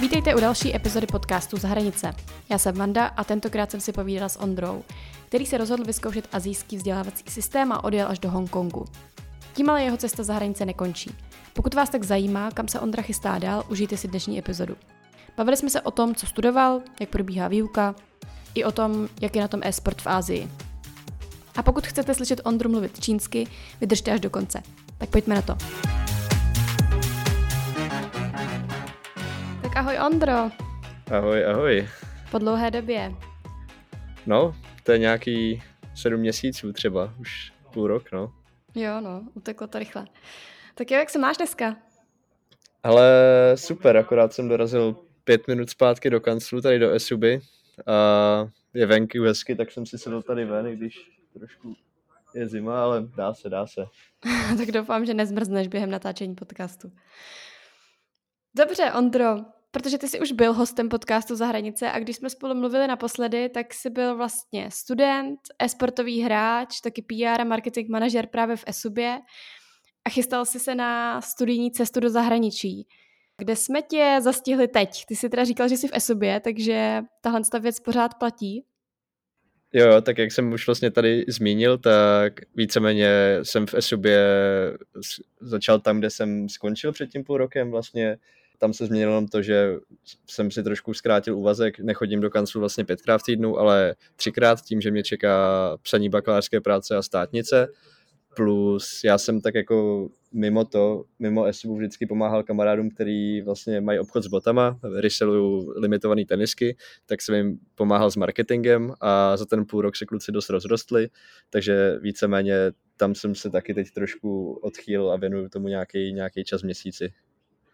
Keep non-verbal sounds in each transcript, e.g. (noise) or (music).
Vítejte u další epizody podcastu Zahranice. Já jsem Vanda a tentokrát jsem si povídala s Ondrou, který se rozhodl vyzkoušet azijský vzdělávací systém a odjel až do Hongkongu. Tím ale jeho cesta za hranice nekončí. Pokud vás tak zajímá, kam se Ondra chystá dál, užijte si dnešní epizodu. Bavili jsme se o tom, co studoval, jak probíhá výuka, i o tom, jak je na tom e-sport v Ázii. A pokud chcete slyšet Ondru mluvit čínsky, vydržte až do konce. Tak pojďme na to. Tak ahoj Ondro. Ahoj, ahoj. Po dlouhé době. No, to je nějaký sedm měsíců třeba, už půl rok, no. Jo, no, uteklo to rychle. Tak jo, jak se máš dneska? Ale super, akorát jsem dorazil pět minut zpátky do kanclu, tady do Esuby a je venku hezky, tak jsem si sedl tady ven, i když trošku je zima, ale dá se, dá se. (laughs) tak doufám, že nezmrzneš během natáčení podcastu. Dobře, Ondro, protože ty jsi už byl hostem podcastu za hranice a když jsme spolu mluvili naposledy, tak jsi byl vlastně student, esportový hráč, taky PR a marketing manažer právě v Esubě a chystal jsi se na studijní cestu do zahraničí. Kde jsme tě zastihli teď? Ty jsi teda říkal, že jsi v Esubě, takže tahle ta věc pořád platí? Jo, tak jak jsem už vlastně tady zmínil, tak víceméně jsem v Esubě začal tam, kde jsem skončil před tím půl rokem vlastně. Tam se změnilo to, že jsem si trošku zkrátil úvazek, nechodím do kanclu vlastně pětkrát v týdnu, ale třikrát tím, že mě čeká psaní bakalářské práce a státnice plus já jsem tak jako mimo to, mimo SUV vždycky pomáhal kamarádům, který vlastně mají obchod s botama, resellují limitované tenisky, tak jsem jim pomáhal s marketingem a za ten půl rok se kluci dost rozrostli, takže víceméně tam jsem se taky teď trošku odchýlil a věnuju tomu nějaký, nějaký čas měsíci.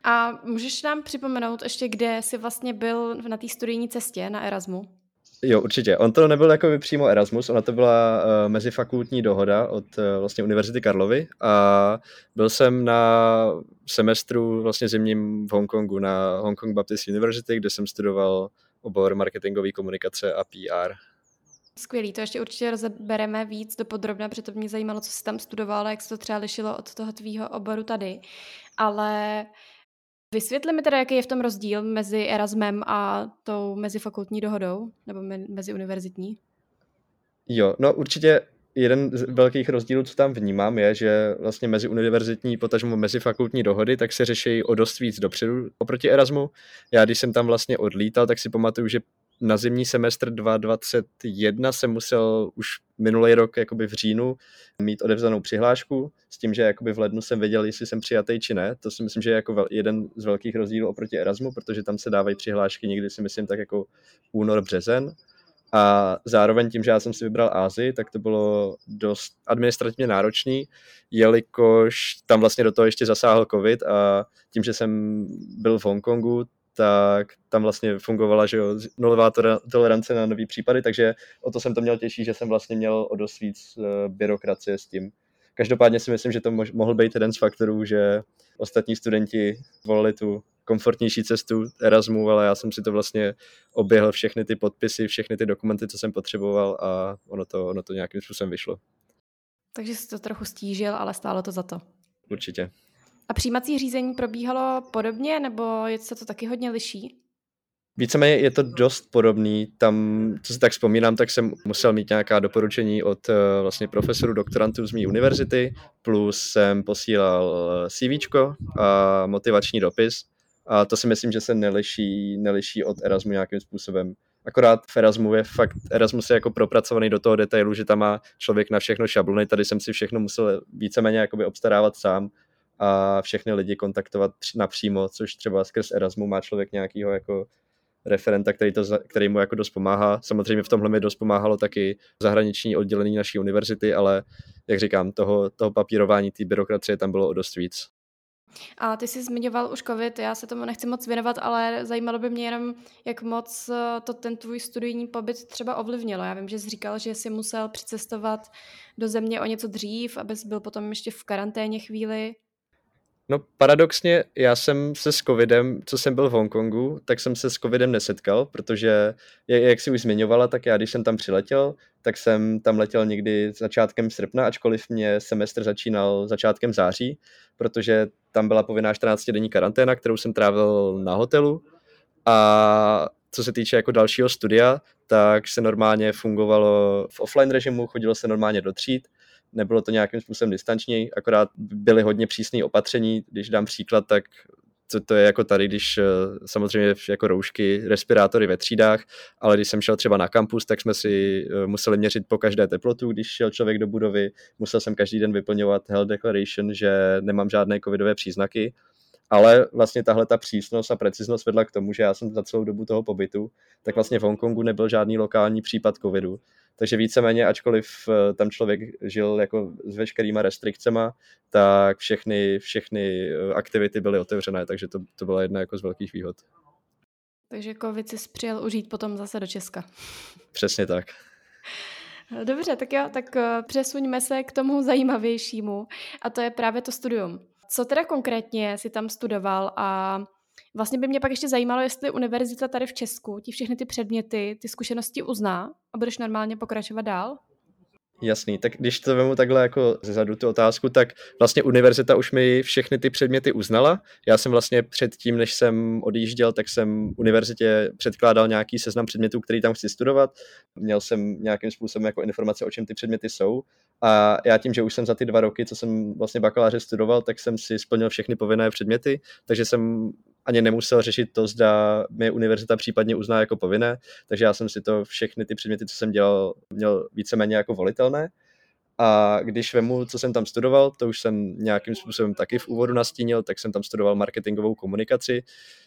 A můžeš nám připomenout ještě, kde jsi vlastně byl na té studijní cestě na Erasmu? Jo, určitě. On to nebyl jako přímo Erasmus, ona to byla uh, mezifakultní dohoda od uh, vlastně Univerzity Karlovy a byl jsem na semestru vlastně zimním v Hongkongu na Hongkong Baptist University, kde jsem studoval obor marketingové komunikace a PR. Skvělý, to ještě určitě rozebereme víc do podrobna, protože to mě zajímalo, co jsi tam studoval a jak se to třeba lišilo od toho tvýho oboru tady. Ale Vysvětli mi teda, jaký je v tom rozdíl mezi Erasmem a tou mezifakultní dohodou, nebo mezi univerzitní? Jo, no určitě jeden z velkých rozdílů, co tam vnímám, je, že vlastně mezi univerzitní, potažmo mezi fakultní dohody, tak se řeší o dost víc dopředu oproti Erasmu. Já, když jsem tam vlastně odlítal, tak si pamatuju, že na zimní semestr 2021 jsem musel už minulý rok jakoby v říjnu mít odevzdanou přihlášku s tím, že jakoby v lednu jsem věděl, jestli jsem přijatý či ne. To si myslím, že je jako jeden z velkých rozdílů oproti Erasmu, protože tam se dávají přihlášky někdy si myslím tak jako únor, březen. A zároveň tím, že já jsem si vybral Ázii, tak to bylo dost administrativně náročný, jelikož tam vlastně do toho ještě zasáhl covid a tím, že jsem byl v Hongkongu, tak tam vlastně fungovala že jo, nulová tolerance na nový případy, takže o to jsem to měl těžší, že jsem vlastně měl o dost víc uh, byrokracie s tím. Každopádně si myslím, že to mohl být jeden z faktorů, že ostatní studenti volili tu komfortnější cestu Erasmu, ale já jsem si to vlastně oběhl všechny ty podpisy, všechny ty dokumenty, co jsem potřeboval a ono to, ono to nějakým způsobem vyšlo. Takže jsi to trochu stížil, ale stálo to za to. Určitě. A přijímací řízení probíhalo podobně, nebo je se to taky hodně liší? Víceméně je to dost podobný. Tam, co si tak vzpomínám, tak jsem musel mít nějaká doporučení od uh, vlastně profesorů, doktorantů z mé univerzity, plus jsem posílal eh, CV a motivační dopis. A to si myslím, že se neliší, neliší od Erasmu nějakým způsobem. Akorát v Erasmu je fakt, Erasmus je jako propracovaný do toho detailu, že tam má člověk na všechno šablony, tady jsem si všechno musel víceméně jakoby obstarávat sám a všechny lidi kontaktovat napřímo, což třeba skrz Erasmu má člověk nějakýho jako referenta, který, to, který mu jako dost pomáhá. Samozřejmě v tomhle mi dost pomáhalo taky zahraniční oddělení naší univerzity, ale jak říkám, toho, toho papírování, té byrokracie tam bylo o dost víc. A ty jsi zmiňoval už covid, já se tomu nechci moc věnovat, ale zajímalo by mě jenom, jak moc eh, to ten tvůj studijní pobyt třeba ovlivnilo. Já vím, že jsi říkal, že jsi musel přicestovat do země o něco dřív, abys byl potom ještě v karanténě chvíli. No paradoxně, já jsem se s covidem, co jsem byl v Hongkongu, tak jsem se s covidem nesetkal, protože, jak si už zmiňovala, tak já když jsem tam přiletěl, tak jsem tam letěl někdy začátkem srpna, ačkoliv mě semestr začínal začátkem září, protože tam byla povinná 14-denní karanténa, kterou jsem trávil na hotelu. A co se týče jako dalšího studia, tak se normálně fungovalo v offline režimu, chodilo se normálně do tříd, nebylo to nějakým způsobem distančněji, akorát byly hodně přísné opatření, když dám příklad, tak to, to je jako tady, když eh, samozřejmě jako roušky, respirátory ve třídách, ale když jsem šel třeba na kampus, tak jsme si eh, museli měřit po každé teplotu, když šel člověk do budovy, musel jsem každý den vyplňovat health declaration, že nemám žádné covidové příznaky, ale vlastně tahle ta přísnost a preciznost vedla k tomu, že já jsem za celou dobu toho pobytu, tak vlastně v Hongkongu nebyl žádný lokální případ covidu. Takže víceméně, ačkoliv eh, tam člověk žil jako s veškerýma restrikcema, tak všechny, všechny eh, aktivity byly otevřené, takže to, to byla jedna jako z velkých výhod. Takže covid si přijel užít potom zase do Česka. (laughs) Přesně tak. Dobře, tak jo, tak eh, přesuňme se k tomu zajímavějšímu a to je právě to studium. Co teda konkrétně si tam studoval a vlastně by mě pak ještě zajímalo, jestli univerzita tady v Česku ti všechny ty předměty, ty zkušenosti uzná a budeš normálně pokračovat dál? Jasný, tak když to vemu takhle jako zezadu tu otázku, tak vlastně univerzita už mi všechny ty předměty uznala. Já jsem vlastně předtím, než jsem odjížděl, tak jsem univerzitě předkládal nějaký seznam předmětů, který tam chci studovat. Měl jsem nějakým způsobem jako informace, o čem ty předměty jsou. A já tím, že už jsem za ty dva roky, co jsem vlastně bakaláře studoval, tak jsem si splnil všechny povinné předměty, takže jsem ani nemusel řešit to, zda mě univerzita případně uzná jako povinné, takže já jsem si to všechny ty předměty, co jsem dělal, měl víceméně jako volitelné. A když vemu, co jsem tam studoval, to už jsem nějakým způsobem taky v úvodu nastínil, tak jsem tam studoval marketingovou komunikaci.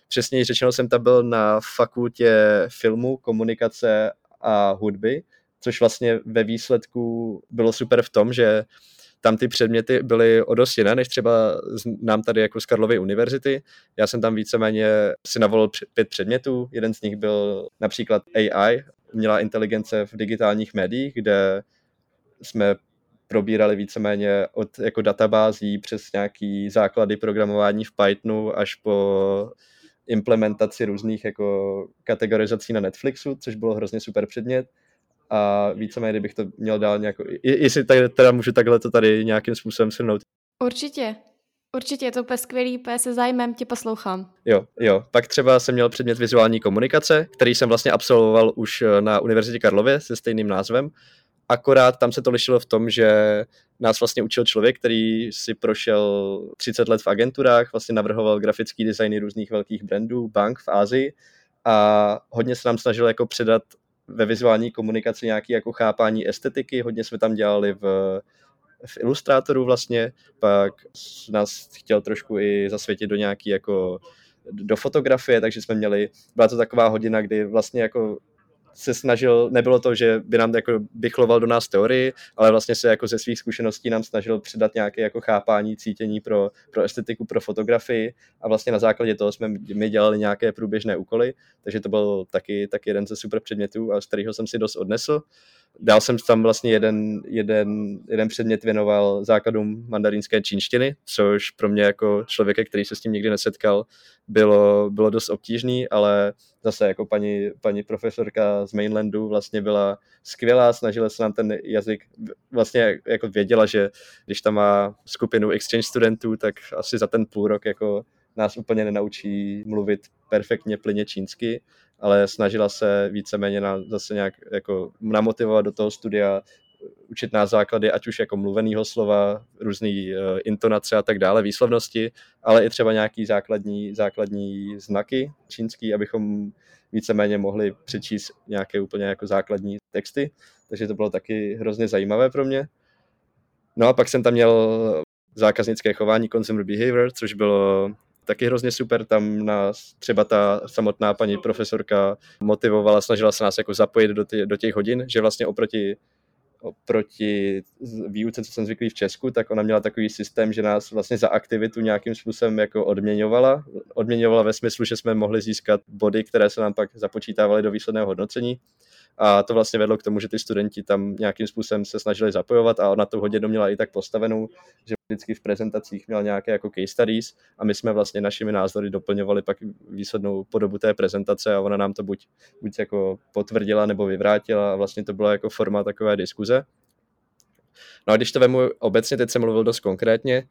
Přesněji řečeno jsem tam byl na fakultě filmu, komunikace a hudby, což vlastně ve výsledku bylo super v tom, že tam ty předměty byly o dost jiné, než třeba nám tady jako z Karlovy univerzity. Já jsem tam víceméně si navolil pět předmětů, jeden z nich byl například AI, umělá inteligence v digitálních médiích, kde jsme probírali víceméně od jako databází přes nějaký základy programování v Pythonu až po implementaci různých jako kategorizací na Netflixu, což bylo hrozně super předmět a víceméně, kdybych to měl dál nějak, jestli tady, teda můžu takhle to tady nějakým způsobem shrnout. Určitě, Určitě, je to úplně skvělý, úplně se zájmem tě poslouchám. Jo, jo. Pak třeba jsem měl předmět vizuální komunikace, který jsem vlastně absolvoval už eh, na Univerzitě Karlově se stejným názvem. Akorát tam se to lišilo v tom, že nás vlastně učil člověk, který si prošel 30 let v agenturách, vlastně navrhoval grafický designy různých velkých brandů, bank v Ázii a hodně se nám snažil jako předat ve vizuální komunikaci nějaké jako chápání estetiky, hodně jsme tam dělali v, v ilustrátoru vlastně, pak nás chtěl trošku i zasvětit do nějaký jako do fotografie, takže jsme měli, byla to taková hodina, kdy vlastně jako se snažil, nebylo to, že by nám jako bychloval do nás teorii, ale vlastně se jako ze svých zkušeností nám snažil předat nějaké jako chápání, cítění pro, pro estetiku, pro fotografii a vlastně na základě toho jsme my dělali nějaké průběžné úkoly, takže to byl taky, taky jeden ze super předmětů, a z kterého jsem si dost odnesl. Dál jsem tam vlastně jeden, jeden, jeden předmět věnoval základům mandarínské čínštiny, což pro mě jako člověka, který se s tím nikdy nesetkal, bylo, bylo dost obtížný, ale zase jako paní, paní profesorka z mainlandu vlastně byla skvělá, snažila se nám ten jazyk, vlastně jako věděla, že když tam má skupinu exchange studentů, tak asi za ten půl rok jako nás úplně nenaučí mluvit perfektně plyně čínsky, ale snažila se víceméně na, zase nějak jako namotivovat do toho studia, učit nás základy, ať už jako mluveného slova, různé uh, intonace a tak dále, výslovnosti, ale i třeba nějaký základní, základní znaky čínský, abychom víceméně mohli přečíst nějaké úplně jako základní texty, takže to bylo taky hrozně zajímavé pro mě. No a pak jsem tam měl zákaznické chování, consumer behavior, což bylo taky hrozně super, tam nás třeba ta samotná paní profesorka motivovala, snažila se nás jako zapojit do, ty, do těch hodin, že vlastně oproti oproti výuce, co jsem zvyklý v Česku, tak ona měla takový systém, že nás vlastně za aktivitu nějakým způsobem jako odměňovala. Odměňovala ve smyslu, že jsme mohli získat body, které se nám pak započítávaly do výsledného hodnocení. A to vlastně vedlo k tomu, že ty studenti tam nějakým způsobem se snažili zapojovat a ona tu hodinu měla i tak postavenou, že vždycky v prezentacích měla nějaké jako case studies a my jsme vlastně našimi názory doplňovali pak výslednou podobu té prezentace a ona nám to buď, buď jako potvrdila nebo vyvrátila a vlastně to byla jako forma takové diskuze. No a když to vemu obecně, teď jsem mluvil dost konkrétně,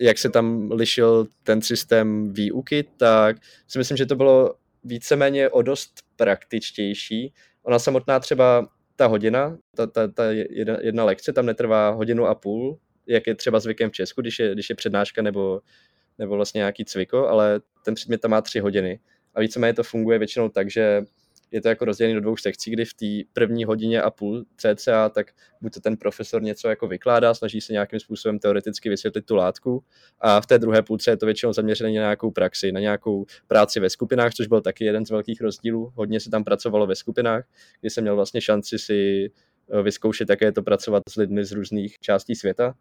jak se tam lišil ten systém výuky, tak si myslím, že to bylo víceméně o dost praktičtější. Ona samotná třeba ta hodina, ta, ta, ta jedna, jedna lekce tam netrvá hodinu a půl, jak je třeba zvykem v Česku, když je, když je přednáška nebo, nebo vlastně nějaký cviko, ale ten předmět tam má tři hodiny. A víceméně to funguje většinou tak, že je to jako rozdělené do dvou sekcí, kdy v té první hodině a půl CCA, tak buď to ten profesor něco jako vykládá, snaží se nějakým způsobem teoreticky vysvětlit tu látku a v té druhé půlce je to většinou zaměřené na nějakou praxi, na nějakou práci ve skupinách, což byl taky jeden z velkých rozdílů. Hodně se tam pracovalo ve skupinách, kdy jsem měl vlastně šanci si eh, vyzkoušet, jaké je to pracovat s lidmi z různých částí světa,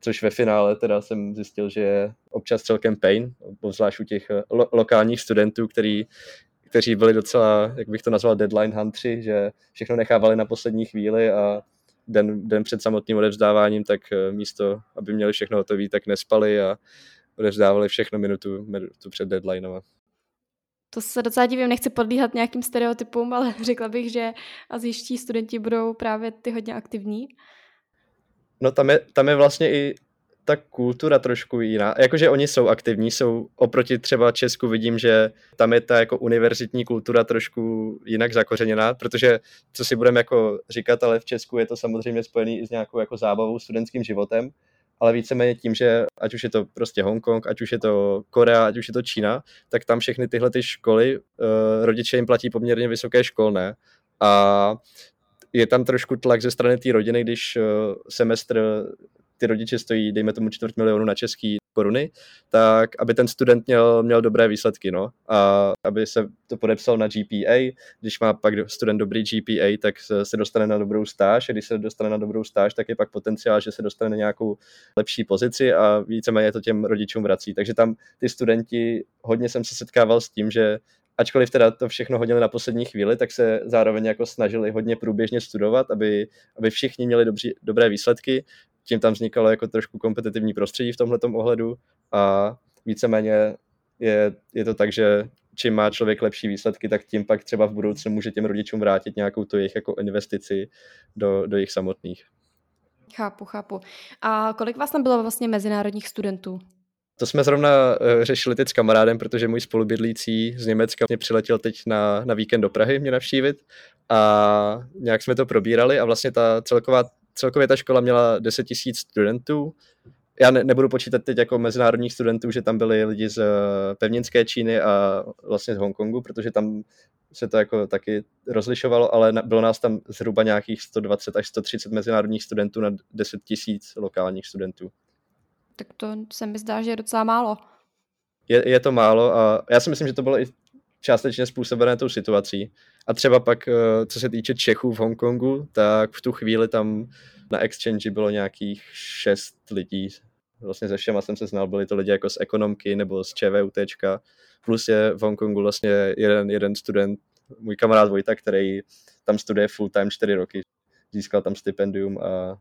což ve finále teda jsem zjistil, že je občas celkem pain, obzvlášť u těch eh, lo- lokálních studentů, který kteří byli docela, jak bych to nazval, deadline huntři, že všechno nechávali na poslední chvíli a den, den před samotným odevzdáváním, tak eh, místo, aby měli všechno hotové, tak nespali a odevzdávali všechno minutu, minutu před deadlineem. To se docela divím, nechci podlíhat nějakým stereotypům, ale (laughs) řekla bych, že azijští studenti budou právě ty hodně aktivní. No tam je, tam je vlastně i ta kultura trošku jiná. Jakože oni jsou aktivní, jsou oproti třeba Česku vidím, že tam je ta jako univerzitní kultura trošku jinak zakořeněná, protože co si budeme jako říkat, ale v Česku je to samozřejmě spojený i s nějakou jako zábavou, studentským životem, ale víceméně tím, že ať už je to prostě Hongkong, ať už je to Korea, ať už je to Čína, tak tam všechny tyhle ty školy, uh, rodiče jim platí poměrně vysoké školné a je tam trošku tlak ze strany té rodiny, když uh, semestr ty rodiče stojí, dejme tomu čtvrt milionu na český koruny, tak aby ten student měl, měl dobré výsledky, no. A aby se to podepsal na GPA, když má pak student dobrý GPA, tak se, dostane na dobrou stáž, a když se dostane na dobrou stáž, tak je pak potenciál, že se dostane na nějakou lepší pozici a víceméně to těm rodičům vrací. Takže tam ty studenti, hodně jsem se setkával s tím, že ačkoliv teda to všechno hodili na poslední chvíli, tak se zároveň jako snažili hodně průběžně studovat, aby, aby všichni měli dobří, dobré výsledky, tím tam vznikalo jako trošku kompetitivní prostředí v tomhle ohledu a víceméně je, je to tak, že čím má člověk lepší výsledky, tak tím pak třeba v budoucnu může těm rodičům vrátit nějakou tu jejich jako investici do, do jejich samotných. Chápu, chápu. A kolik vás tam bylo vlastně mezinárodních studentů? To jsme zrovna uh, řešili teď s kamarádem, protože můj spolubydlící z Německa mě přiletěl teď na, na víkend do Prahy mě navštívit a nějak jsme to probírali a vlastně ta celková celkově ta škola měla 10 000 studentů. Já ne, nebudu počítat teď jako mezinárodních studentů, že tam byli lidi z eh, pevninské Číny a vlastně z Hongkongu, protože tam se to jako taky rozlišovalo, ale bylo nás tam zhruba nějakých 120 až 130 mezinárodních studentů na 10 tisíc lokálních studentů. Tak to se mi zdá, že je docela málo. Je, je to málo a já si myslím, že to bylo i částečně způsobené tou situací. A třeba pak, eh, co se týče Čechů v Hongkongu, tak v tu chvíli tam na exchange bylo nějakých šest lidí. Vlastně se všema jsem se znal, byli to lidi jako z ekonomky nebo z ČVUT. Plus je v Hongkongu vlastně jeden, jeden student, můj kamarád Vojta, který tam studuje full time čtyři roky. Získal tam stipendium a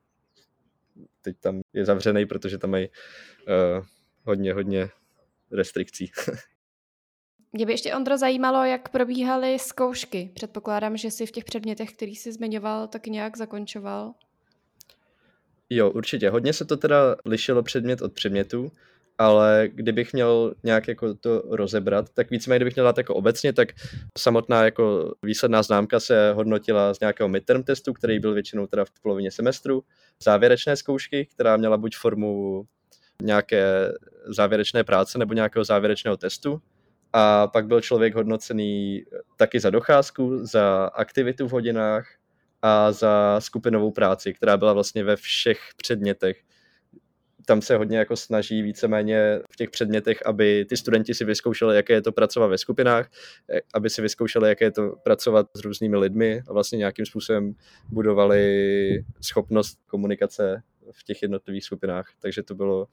teď tam je zavřený, protože tam mají uh, hodně, hodně restrikcí. (laughs) Mě by ještě, Ondro, zajímalo, jak probíhaly zkoušky. Předpokládám, že si v těch předmětech, který jsi zmiňoval, tak nějak zakončoval. Jo, určitě. Hodně se to teda lišilo předmět od předmětu, ale kdybych měl nějak jako to rozebrat, tak víceméně kdybych měl dát jako obecně, tak samotná jako výsledná známka se hodnotila z nějakého midterm testu, který byl většinou teda v polovině semestru, závěrečné zkoušky, která měla buď formu nějaké závěrečné práce nebo nějakého závěrečného testu a pak byl člověk hodnocený taky za docházku, za aktivitu v hodinách a za skupinovou práci, která byla vlastně ve všech předmětech. Tam se hodně jako snaží víceméně v těch předmětech, aby ty studenti si vyzkoušeli, jaké je to pracovat ve skupinách, aby si vyzkoušeli, jaké je to pracovat s různými lidmi a vlastně nějakým způsobem budovali schopnost komunikace v těch jednotlivých skupinách. Takže to bylo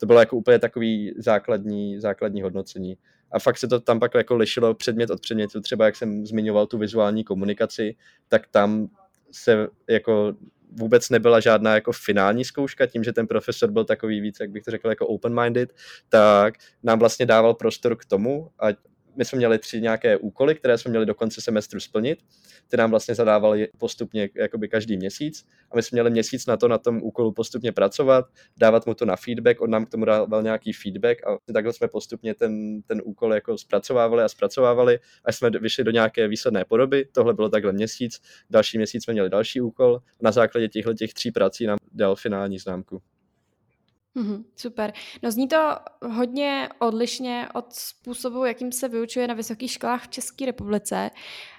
To bylo jako úplně takový základní, základní hodnocení. A fakt se to tam pak jako lišilo předmět od předmětu. Třeba jak jsem zmiňoval tu vizuální komunikaci, tak tam se jako vůbec nebyla žádná jako finální zkouška, tím, že ten profesor byl takový víc, jak bych to řekl, jako open-minded, tak nám vlastně dával prostor k tomu, ať my jsme měli tři nějaké úkoly, které jsme měli do konce semestru splnit. Ty nám vlastně zadávali postupně jakoby každý měsíc a my jsme měli měsíc na to na tom úkolu postupně pracovat, dávat mu to na feedback, on nám k tomu dával nějaký feedback a takhle jsme postupně ten, ten úkol jako zpracovávali a zpracovávali, až jsme vyšli do nějaké výsledné podoby. Tohle bylo takhle měsíc, další měsíc jsme měli další úkol. Na základě těchto těch tří prací nám dal finální známku. Mm-hmm, super. No zní to hodně odlišně od způsobu, jakým se vyučuje na vysokých školách v České republice.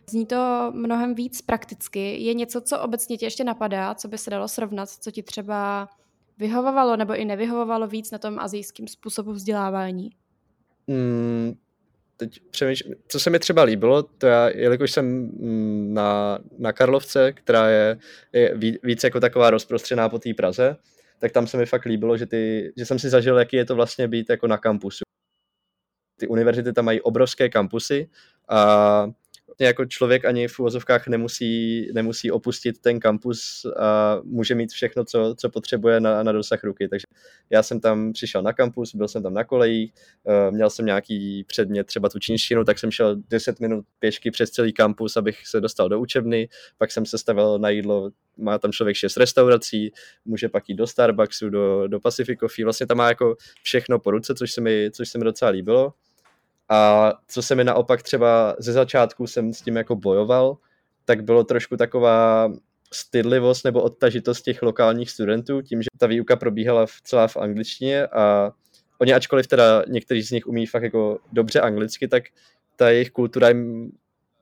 Zní to mnohem víc prakticky. Je něco, co obecně tě ještě napadá, co by se dalo srovnat, co ti třeba vyhovovalo nebo i nevyhovovalo víc na tom azijském způsobu vzdělávání? Mm, teď přemýšlím, co se mi třeba líbilo, to já, jelikož jsem mm, na, na Karlovce, která je, je víc jako taková rozprostřená po té Praze, tak tam se mi fakt líbilo, že, ty, že jsem si zažil, jaký je to vlastně být jako na kampusu. Ty univerzity tam mají obrovské kampusy a jako člověk ani v uvozovkách nemusí, nemusí opustit ten kampus a může mít všechno, co, co potřebuje na, na dosah ruky. Takže já jsem tam přišel na kampus, byl jsem tam na kolejích, eh, měl jsem nějaký předmět, třeba tu čínštinu, tak jsem šel 10 minut pěšky přes celý kampus, abych se dostal do učebny, pak jsem se stavil na jídlo, má tam člověk šest restaurací, může pak jít do Starbucksu, do, do Pacific Coffee, vlastně tam má jako všechno po ruce, což se mi, což se mi docela líbilo. A co se mi naopak třeba ze začátku jsem s tím jako bojoval, tak bylo trošku taková stydlivost nebo odtažitost těch lokálních studentů, tím, že ta výuka probíhala v, celá v angličtině a oni ačkoliv teda někteří z nich umí fakt jako dobře anglicky, tak ta jejich kultura jim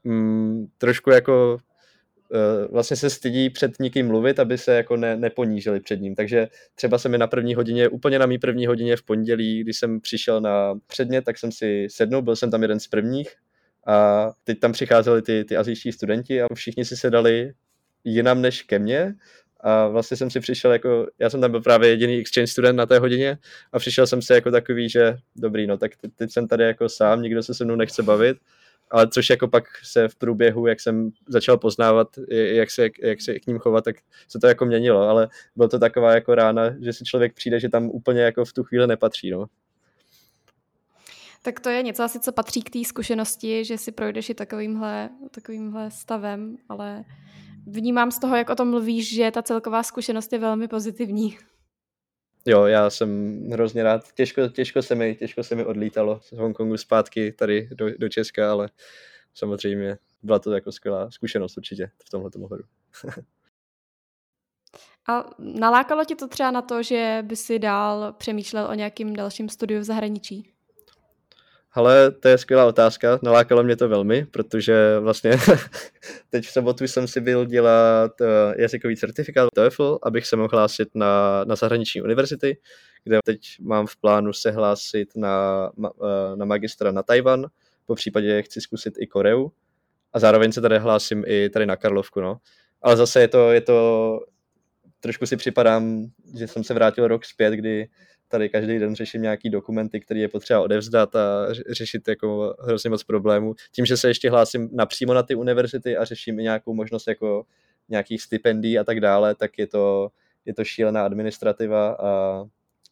mm, trošku jako vlastně se stydí před nikým mluvit, aby se jako ne, neponížili před ním. Takže třeba se mi na první hodině, úplně na mý první hodině v pondělí, když jsem přišel na předmět, tak jsem si sednul, byl jsem tam jeden z prvních a teď tam přicházeli ty, ty azijští studenti a všichni si sedali jinam než ke mně a vlastně jsem si přišel jako, já jsem tam byl právě jediný exchange student na té hodině a přišel jsem si jako takový, že dobrý, no tak teď jsem tady jako sám, nikdo se se mnou nechce bavit ale což jako pak se v průběhu, jak jsem začal poznávat, jak se, jak se k ním chovat, tak se to jako měnilo, ale bylo to taková jako rána, že si člověk přijde, že tam úplně jako v tu chvíli nepatří, no. Tak to je něco asi, co patří k té zkušenosti, že si projdeš i takovýmhle, takovýmhle stavem, ale vnímám z toho, jak o tom mluvíš, že ta celková zkušenost je velmi pozitivní. Jo, já jsem hrozně rád. Těžko, těžko, se mi, těžko se mi odlítalo z Hongkongu zpátky tady do, do Česka, ale samozřejmě byla to jako skvělá zkušenost určitě v tomhle ohledu. (laughs) A nalákalo ti to třeba na to, že by si dál přemýšlel o nějakým dalším studiu v zahraničí? Ale to je skvělá otázka, nalákalo mě to velmi, protože vlastně (laughs) teď v sobotu jsem si byl dělat uh, jazykový certifikát TOEFL, abych se mohl hlásit na, na zahraniční univerzity, kde teď mám v plánu se hlásit na, uh, na magistra na Tajvan, po případě chci zkusit i Koreu a zároveň se tady hlásím i tady na Karlovku, no. Ale zase je to, je to, trošku si připadám, že jsem se vrátil rok zpět, kdy tady každý den řeším nějaký dokumenty, které je potřeba odevzdat a řešit jako hrozně moc problémů. Tím, že se ještě hlásím napřímo na ty univerzity a řeším i nějakou možnost jako nějakých stipendií a tak dále, tak je to, je to šílená administrativa a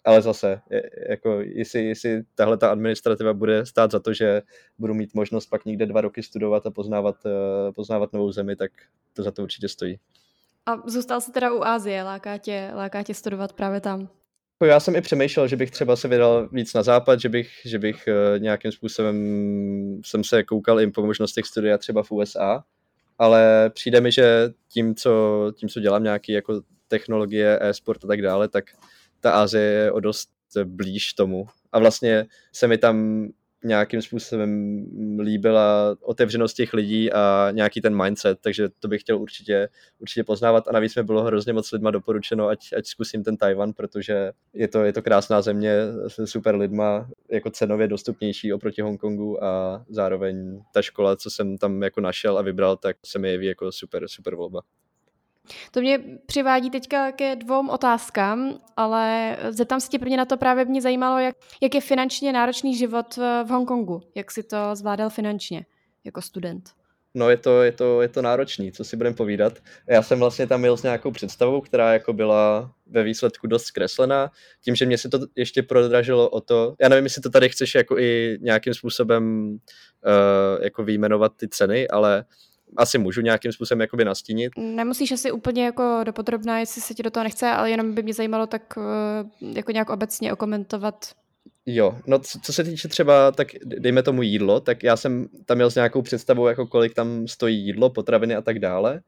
ale zase, jako jestli, jestli tahle ta administrativa bude stát za to, že budu mít možnost pak někde dva roky studovat a poznávat, eh, poznávat novou zemi, tak to za to určitě stojí. A zůstal jsi teda u Ázie, láká tě, láká tě studovat právě tam? Já jsem i přemýšlel, že bych třeba se vydal víc na západ, že bych, že bych uh, nějakým způsobem jsem se koukal i po možnostech studia třeba v USA, ale přijde mi, že tím, co, tím, co dělám nějaký jako technologie, e-sport a tak dále, tak ta Asie je o dost blíž tomu. A vlastně se mi tam nějakým způsobem líbila otevřenost těch lidí a nějaký ten mindset, takže to bych chtěl určitě, určitě poznávat a navíc mi bylo hrozně moc lidma doporučeno, ať, ať zkusím ten Tajvan, protože je to, je to krásná země s super lidma, jako cenově dostupnější oproti Hongkongu a zároveň ta škola, co jsem tam jako našel a vybral, tak se mi jeví jako super, super volba. To mě přivádí teďka ke dvou otázkám, ale zeptám se tě prvně na to právě mě zajímalo, jak, jak je finančně náročný život v Hongkongu, jak si to zvládal finančně jako student. No je to, je to, je to náročný, co si budeme povídat. Já jsem vlastně tam měl s nějakou představou, která jako byla ve výsledku dost zkreslená, tím, že mě se to ještě prodražilo o to, já nevím, jestli to tady chceš jako i nějakým způsobem uh, jako výjmenovat ty ceny, ale asi můžu nějakým způsobem jakoby nastínit. Nemusíš asi úplně jako dopodrobná, jestli se ti do toho nechce, ale jenom by mě zajímalo tak uh, jako nějak obecně okomentovat Jo, no co, co se týče třeba, tak dejme tomu jídlo, tak já jsem tam měl s nějakou představou, jako kolik tam stojí jídlo, potraviny a tak dále.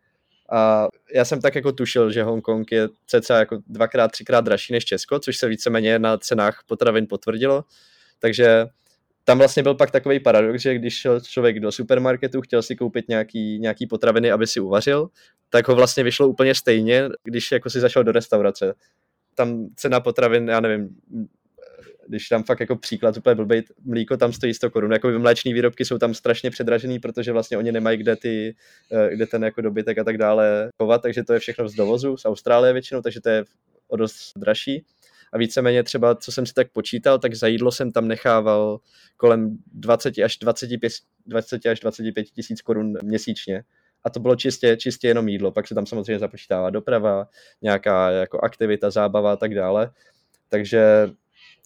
A já jsem tak jako tušil, že Hongkong je cca jako dvakrát, třikrát dražší než Česko, což se víceméně na cenách potravin potvrdilo. Takže tam vlastně byl pak takový paradox, že když šel člověk do supermarketu, chtěl si koupit nějaký, nějaký potraviny, aby si uvařil, tak ho vlastně vyšlo úplně stejně, když jako si zašel do restaurace. Tam cena potravin, já nevím, když tam fakt jako příklad úplně blbej, mlíko tam stojí 100 korun, jako mléční výrobky jsou tam strašně předražený, protože vlastně oni nemají kde, ty, eh, kde ten jako dobytek a tak dále chovat, takže to je všechno z dovozu, z Austrálie většinou, takže to je o dost dražší. A víceméně třeba, co jsem si tak počítal, tak za jídlo jsem tam nechával kolem 20 až 25, 20 až 25 tisíc korun měsíčně. A to bylo čistě, čistě jenom jídlo. Pak se tam samozřejmě započítává doprava, nějaká jako aktivita, zábava a tak dále. Takže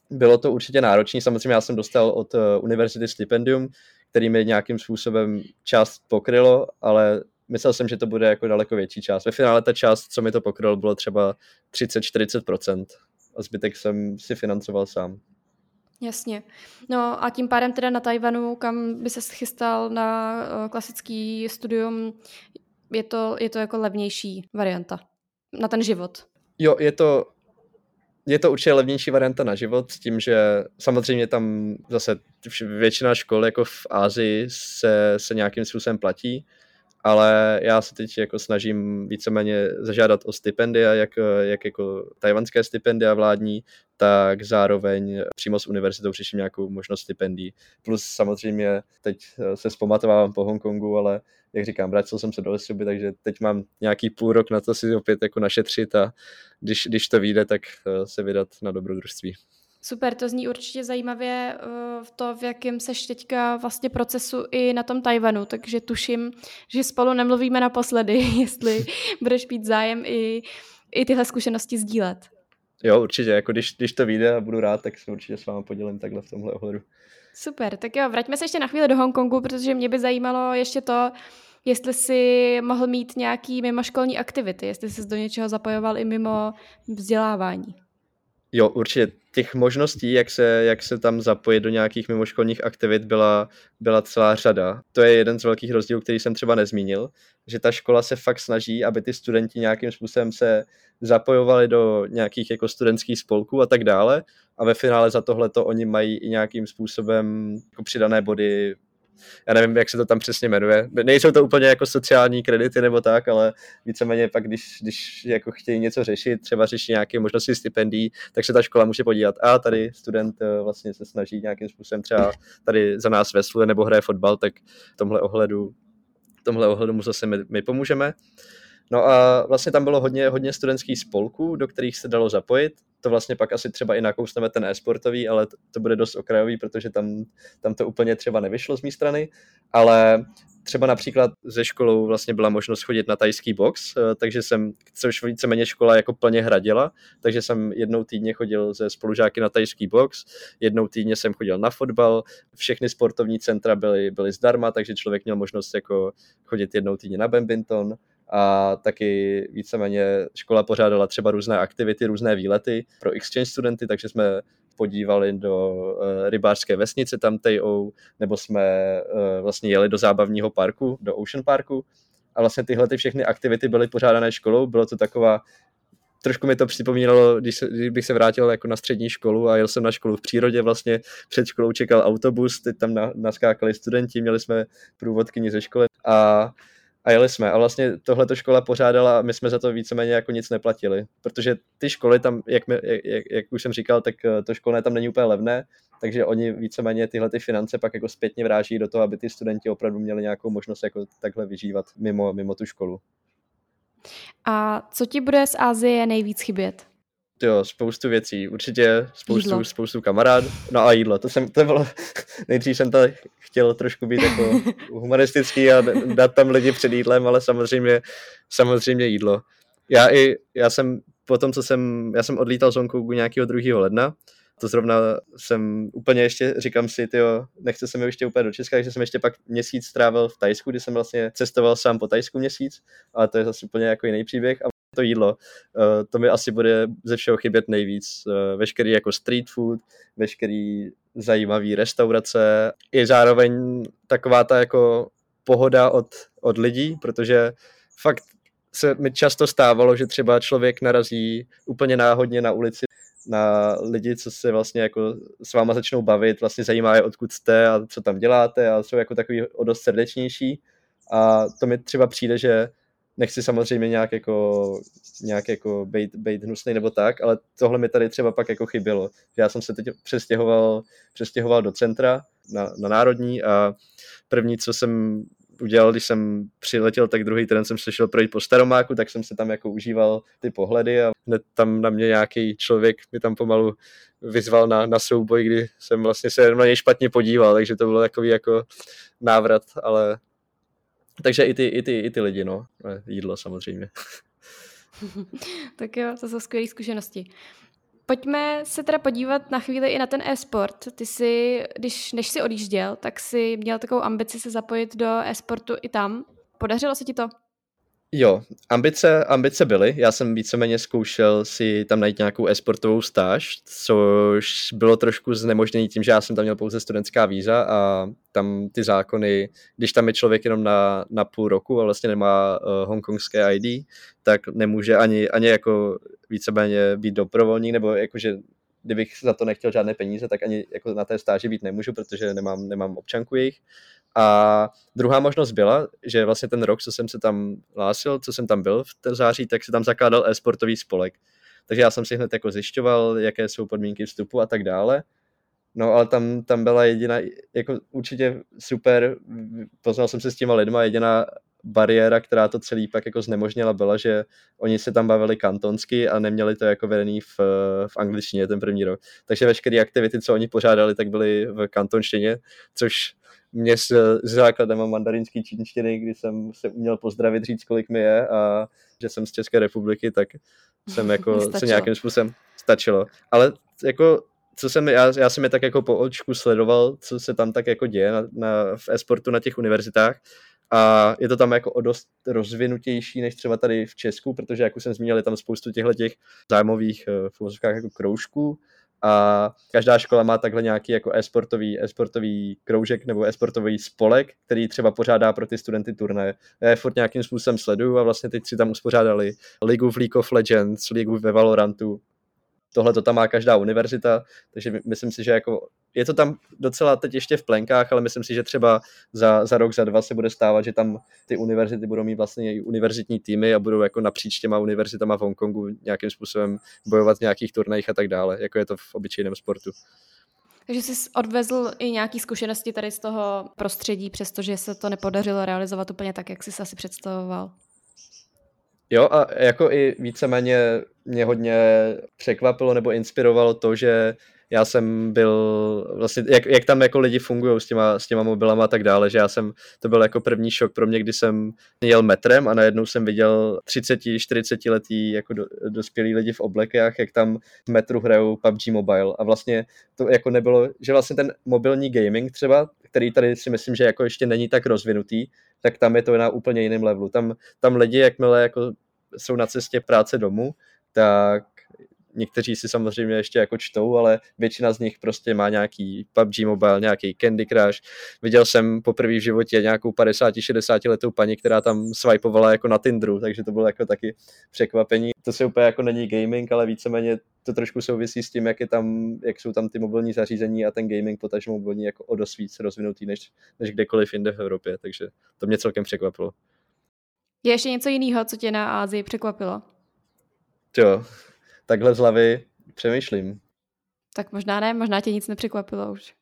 bylo to určitě náročné. Samozřejmě já jsem dostal od uh, univerzity stipendium, který mi nějakým způsobem část pokrylo, ale myslel jsem, že to bude jako daleko větší část. Ve finále ta část, co mi to pokrylo, bylo třeba 30-40% a zbytek jsem si financoval sám. Jasně. No a tím pádem teda na Tajvanu, kam by se chystal na uh, klasický studium, je to, je to jako levnější varianta na ten život. Jo, je to je to určitě levnější varianta na život s tím, že samozřejmě tam zase většina škol jako v Ázii se, se nějakým způsobem platí, ale já se teď jako snažím víceméně zažádat o stipendia, jak, jak jako tajvanské stipendia vládní, tak zároveň přímo s univerzitou řeším nějakou možnost stipendií. Plus samozřejmě teď se zpamatovávám po Hongkongu, ale jak říkám, vrátil jsem se do Lesuby, takže teď mám nějaký půl rok na to si opět jako našetřit a když, když to vyjde, tak eh, se vydat na dobrodružství. Super, to zní určitě zajímavě eh, v to, v jakém seš teďka vlastně procesu i na tom Tajvanu, takže tuším, že spolu nemluvíme naposledy, (laughs) jestli (laughs) budeš mít zájem i, i tyhle zkušenosti sdílet. Jo, určitě, jako když, když to vyjde a budu rád, tak se určitě s vámi podělím takhle v tomhle ohledu. Super, tak jo, vraťme se ještě na chvíli do Hongkongu, protože mě by zajímalo ještě to, jestli si mohl mít nějaký mimoškolní aktivity, jestli jsi do něčeho zapojoval i mimo vzdělávání. Jo, určitě. Těch možností, jak se, jak se tam zapojit do nějakých mimoškolních aktivit, byla, byla celá řada. To je jeden z velkých rozdílů, který jsem třeba nezmínil, že ta škola se fakt snaží, aby ty studenti nějakým způsobem se zapojovali do nějakých jako studentských spolků a tak dále. A ve finále za tohle to oni mají i nějakým způsobem jako přidané body já nevím, jak se to tam přesně jmenuje. Nejsou to úplně jako sociální kredity nebo tak, ale víceméně pak, když, když jako chtějí něco řešit, třeba řeší nějaké možnosti stipendií, tak se ta škola může podívat. A tady student eh, vlastně se snaží nějakým způsobem třeba tady za nás vesluje nebo hraje fotbal, tak v tomhle ohledu, v tomhle ohledu mu zase my, my pomůžeme. No a vlastně tam bylo hodně, hodně studentských spolků, do kterých se dalo zapojit. To vlastně pak asi třeba i nakousneme ten e-sportový, ale to, to bude dost okrajový, protože tam, tam to úplně třeba nevyšlo z mé strany. Ale třeba například ze školou vlastně byla možnost chodit na tajský box, eh, takže jsem, což víceméně škola jako plně hradila, takže jsem jednou týdně chodil ze spolužáky na tajský box, jednou týdně jsem chodil na fotbal, všechny sportovní centra byly, byly zdarma, takže člověk měl možnost jako chodit jednou týdně na badminton, a taky víceméně škola pořádala třeba různé aktivity, různé výlety pro exchange studenty, takže jsme podívali do uh, rybářské vesnice tam Tejou, nebo jsme uh, vlastně jeli do zábavního parku, do Ocean Parku. A vlastně tyhle ty všechny aktivity byly pořádané školou, bylo to taková trošku mi to připomínalo, když, když bych se vrátil jako na střední školu a jel jsem na školu v přírodě, vlastně. Před školou čekal autobus, teď tam na, naskákali studenti, měli jsme průvodkyni ze školy. A a jeli jsme. A vlastně tohle škola pořádala a my jsme za to víceméně jako nic neplatili, protože ty školy tam, jak, my, jak, jak už jsem říkal, tak eh, to školné tam není úplně levné, takže oni víceméně tyhle ty finance pak jako zpětně vráží do toho, aby ty studenti opravdu měli nějakou možnost jako takhle vyžívat mimo, mimo tu školu. A co ti bude z Ázie nejvíc chybět? Jo, spoustu věcí, určitě spoustu, jídlo. spoustu kamarád, no a jídlo, to jsem, to bylo, (laughs) nejdřív jsem to chtěl trošku být jako (laughs) humanistický a dát tam lidi před jídlem, ale samozřejmě, samozřejmě jídlo. Já i, já jsem, po tom, co jsem, já jsem odlítal z Hongkongu nějakého 2. ledna, to zrovna jsem úplně ještě, říkám si, tyjo, nechce se mi ještě úplně do Česka, takže jsem ještě pak měsíc strávil v Tajsku, kdy jsem vlastně cestoval sám po Tajsku měsíc, ale to je zase úplně jako jiný příběh. A to jídlo, eh, to mi asi bude ze všeho chybět nejvíc. Eh, veškerý jako street food, veškerý zajímavý restaurace, i zároveň taková ta jako pohoda od, od lidí, protože fakt se mi často stávalo, že třeba člověk narazí úplně náhodně na ulici na lidi, co se vlastně jako s váma začnou bavit, vlastně zajímá je, odkud jste a co tam děláte a jsou jako takový o dost srdečnější. A to mi třeba přijde, že nechci samozřejmě nějak jako, nějak jako bejt, bejt hnusný nebo tak, ale tohle mi tady třeba pak jako chybělo. Já jsem se teď přestěhoval, přestěhoval do centra na, na Národní a první, co jsem udělal, když jsem přiletěl, tak druhý den jsem se šel projít po Staromáku, tak jsem se tam jako užíval ty pohledy a hned tam na mě nějaký člověk mi tam pomalu vyzval na, na souboj, kdy jsem vlastně se na něj špatně podíval, takže to bylo takový jako návrat, ale takže i ty, i ty, i ty lidi, no. Jídlo samozřejmě. (laughs) tak jo, to jsou skvělé zkušenosti. Pojďme se teda podívat na chvíli i na ten e-sport. Ty jsi, když, než jsi odjížděl, tak jsi měl takovou ambici se zapojit do e-sportu i tam. Podařilo se ti to? Jo, ambice, ambice byly. Já jsem víceméně zkoušel si tam najít nějakou esportovou stáž, což bylo trošku znemožnění tím, že já jsem tam měl pouze studentská víza a tam ty zákony, když tam je člověk jenom na, na půl roku a vlastně nemá uh, hongkongské ID, tak nemůže ani, ani jako víceméně být dobrovolník, nebo jakože kdybych za to nechtěl žádné peníze, tak ani jako na té stáži být nemůžu, protože nemám, nemám občanku jejich. A druhá možnost byla, že vlastně ten rok, co jsem se tam hlásil, co jsem tam byl v září, tak se tam zakládal e-sportový spolek. Takže já jsem si hned jako zjišťoval, jaké jsou podmínky vstupu a tak dále. No ale tam, tam byla jediná, jako určitě super, poznal jsem se s těma lidma, jediná bariéra, která to celý pak jako znemožnila, byla, že oni se tam bavili kantonsky a neměli to jako vedený v, v angličtině ten první rok. Takže veškeré aktivity, co oni pořádali, tak byly v kantonštině, což mě s, s základem mandarinský čínštiny, kdy jsem se uměl pozdravit, říct, kolik mi je a že jsem z České republiky, tak jsem jako (laughs) se nějakým způsobem stačilo. Ale jako co jsem, já, já jsem je tak jako po očku sledoval, co se tam tak jako děje na, na, v esportu na těch univerzitách a je to tam jako o dost rozvinutější než třeba tady v Česku, protože jak už jsem zmínil, je tam spoustu těchto těch zájmových eh, v jako kroužků, a každá škola má takhle nějaký jako e-sportový, e-sportový kroužek nebo e-sportový spolek, který třeba pořádá pro ty studenty turné. Já je furt nějakým způsobem sleduju a vlastně teď si tam uspořádali Ligu v League of Legends, Ligu ve Valorantu, tohle to tam má každá univerzita, takže myslím si, že jako je to tam docela teď ještě v plenkách, ale myslím si, že třeba za, za rok, za dva se bude stávat, že tam ty univerzity budou mít vlastně i univerzitní týmy a budou jako napříč těma univerzitama v Hongkongu nějakým způsobem bojovat v nějakých turnajích a tak dále, jako je to v obyčejném sportu. Takže jsi odvezl i nějaké zkušenosti tady z toho prostředí, přestože se to nepodařilo realizovat úplně tak, jak jsi asi představoval. Jo, a jako i víceméně mě hodně překvapilo nebo inspirovalo to, že já jsem byl vlastně, jak, jak tam jako lidi fungují s těma, s těma mobilama a tak dále, že já jsem, to byl jako první šok pro mě, kdy jsem jel metrem a najednou jsem viděl 30-40 letý jako do, dospělí lidi v oblekách, jak tam v metru hrajou PUBG Mobile. A vlastně to jako nebylo, že vlastně ten mobilní gaming třeba, který tady si myslím, že jako ještě není tak rozvinutý, tak tam je to na úplně jiném levelu. Tam, tam lidi, jakmile jako jsou na cestě práce domů, tak někteří si samozřejmě ještě jako čtou, ale většina z nich prostě má nějaký PUBG Mobile, nějaký Candy Crush. Viděl jsem poprvé v životě nějakou 50-60 letou paní, která tam swipeovala jako na Tinderu, takže to bylo jako taky překvapení. To se úplně jako není gaming, ale víceméně to trošku souvisí s tím, jak, je tam, jak jsou tam ty mobilní zařízení a ten gaming potažmo mobilní jako o dost víc rozvinutý než, než kdekoliv jinde v Evropě, takže to mě celkem překvapilo. Je ještě něco jiného, co tě na Ázii překvapilo? Jo, takhle z hlavy přemýšlím. Tak možná ne, možná tě nic nepřekvapilo už.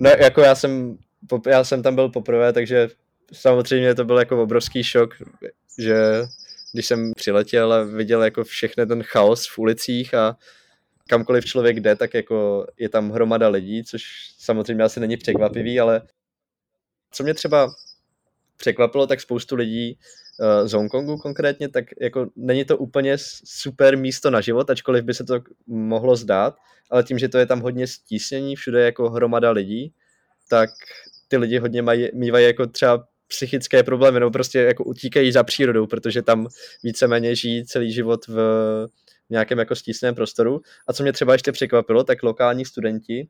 No, jako já jsem, já jsem tam byl poprvé, takže samozřejmě to byl jako obrovský šok, že když jsem přiletěl a viděl jako všechny ten chaos v ulicích a kamkoliv člověk jde, tak jako je tam hromada lidí, což samozřejmě asi není překvapivý, ale co mě třeba překvapilo, tak spoustu lidí uh, z Hongkongu konkrétně, tak jako není to úplně super místo na život, ačkoliv by se to mohlo zdát, ale tím, že to je tam hodně stísnění, všude je jako hromada lidí, tak ty lidi hodně mají, mývají jako třeba psychické problémy, nebo prostě jako utíkají za přírodou, protože tam víceméně žijí celý život v nějakém jako stísném prostoru. A co mě třeba ještě překvapilo, tak lokální studenti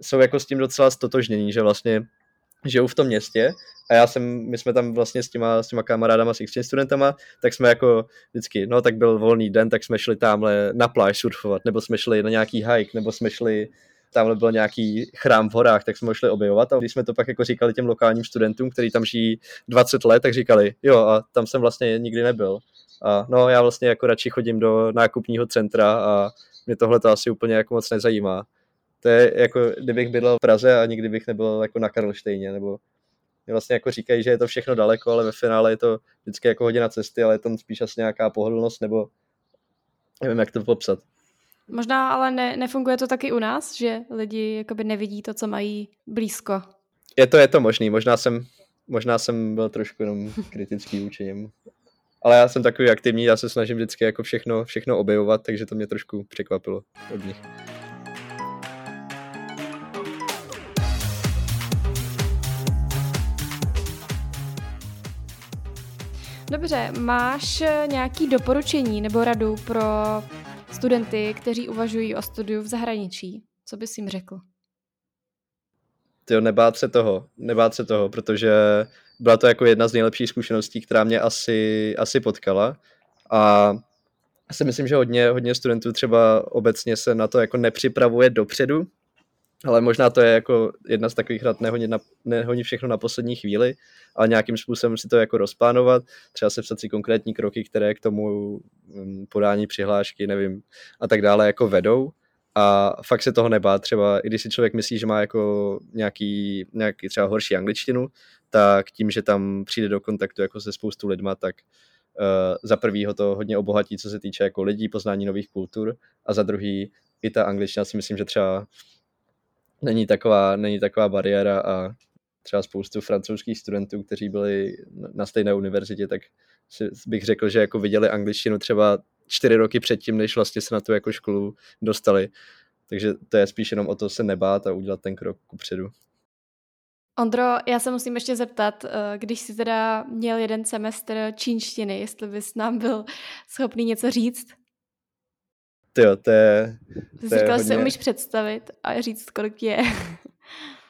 jsou jako s tím docela stotožnění, že vlastně žijou v tom městě a já jsem, my jsme tam vlastně s těma, s těma kamarádama, s exchange studentama, tak jsme jako vždycky, no tak byl volný den, tak jsme šli tamhle na pláž surfovat, nebo jsme šli na nějaký hike, nebo jsme šli tamhle byl nějaký chrám v horách, tak jsme ho šli objevovat a když jsme to pak jako říkali těm lokálním studentům, kteří tam žijí 20 let, tak říkali, jo a tam jsem vlastně nikdy nebyl. A no já vlastně jako radši chodím do nákupního centra a mě tohle to asi úplně jako moc nezajímá. To je jako, kdybych bydlel v Praze a nikdy bych nebyl jako na Karlštejně, nebo vlastně jako říkají, že je to všechno daleko, ale ve finále je to vždycky jako hodina cesty, ale je tam spíš asi nějaká pohodlnost, nebo nevím, jak to popsat. Možná ale ne, nefunguje to taky u nás, že lidi jakoby nevidí to, co mají blízko. Je to, je to možný, možná jsem, možná jsem byl trošku jenom kritický učením. Ale já jsem takový aktivní, já se snažím vždycky jako všechno, všechno objevovat, takže to mě trošku překvapilo od nich. Dobře, máš nějaký doporučení nebo radu pro studenty, kteří uvažují o studiu v zahraničí? Co bys jim řekl? Tyjo, nebát se toho, nebát se toho, protože byla to jako jedna z nejlepších zkušeností, která mě asi, asi potkala. A já si myslím, že hodně, hodně studentů třeba obecně se na to jako nepřipravuje dopředu, ale možná to je jako jedna z takových rad nehoní, na, nehoní všechno na poslední chvíli, ale nějakým způsobem si to jako rozplánovat, třeba se si konkrétní kroky, které k tomu mm, podání přihlášky, nevím, a tak dále jako vedou a fakt se toho nebát, třeba i když si člověk myslí, že má jako nějaký, nějaký třeba horší angličtinu, tak tím, že tam přijde do kontaktu jako se spoustu lidma, tak uh, za prvý ho to hodně obohatí, co se týče jako lidí, poznání nových kultur. A za druhý i ta angličtina si myslím, že třeba není taková, není taková bariéra a třeba spoustu francouzských studentů, kteří byli na stejné univerzitě, tak bych řekl, že jako viděli angličtinu třeba čtyři roky předtím, než vlastně se na tu jako školu dostali. Takže to je spíš jenom o to se nebát a udělat ten krok kupředu. Ondro, já se musím ještě zeptat, eh, když jsi teda měl jeden semestr čínštiny, jestli bys nám byl schopný něco říct? Jo, to je... Ty jsi říkal, hodně... si umíš představit a říct, kolik je. (laughs)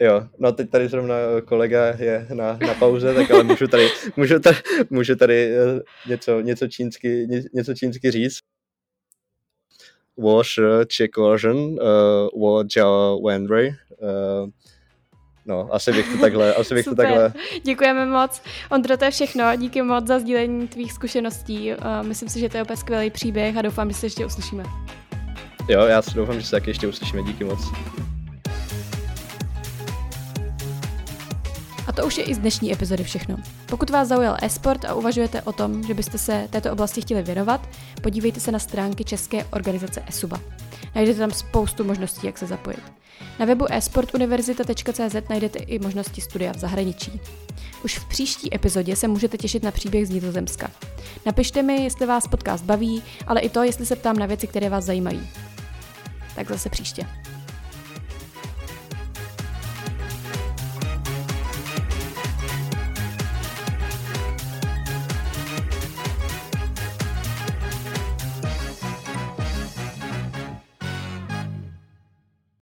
Jo, no teď tady zrovna kolega je na, na pauze, tak ale můžu tady, můžu tady, můžu tady eh, něco, něco, čínsky, něco čínsky říct. 我是这个人，呃，我叫 Wenry，呃，No, asi bych to takhle, asi bych Super. to takhle. Děkujeme moc. Ondro, to je všechno. Díky moc za sdílení tvých zkušeností. Myslím si, že to je úplně skvělý příběh a doufám, že se ještě uslyšíme. Jo, já si doufám, že se taky ještě uslyšíme. Díky moc. To už je i z dnešní epizody všechno. Pokud vás zaujal e-sport a uvažujete o tom, že byste se této oblasti chtěli věnovat, podívejte se na stránky české organizace ESUBA. Najdete tam spoustu možností, jak se zapojit. Na webu esportuniverzita.cz najdete i možnosti studia v zahraničí. Už v příští epizodě se můžete těšit na příběh z Nizozemska. Napište mi, jestli vás podcast baví, ale i to, jestli se ptám na věci, které vás zajímají. Tak zase příště.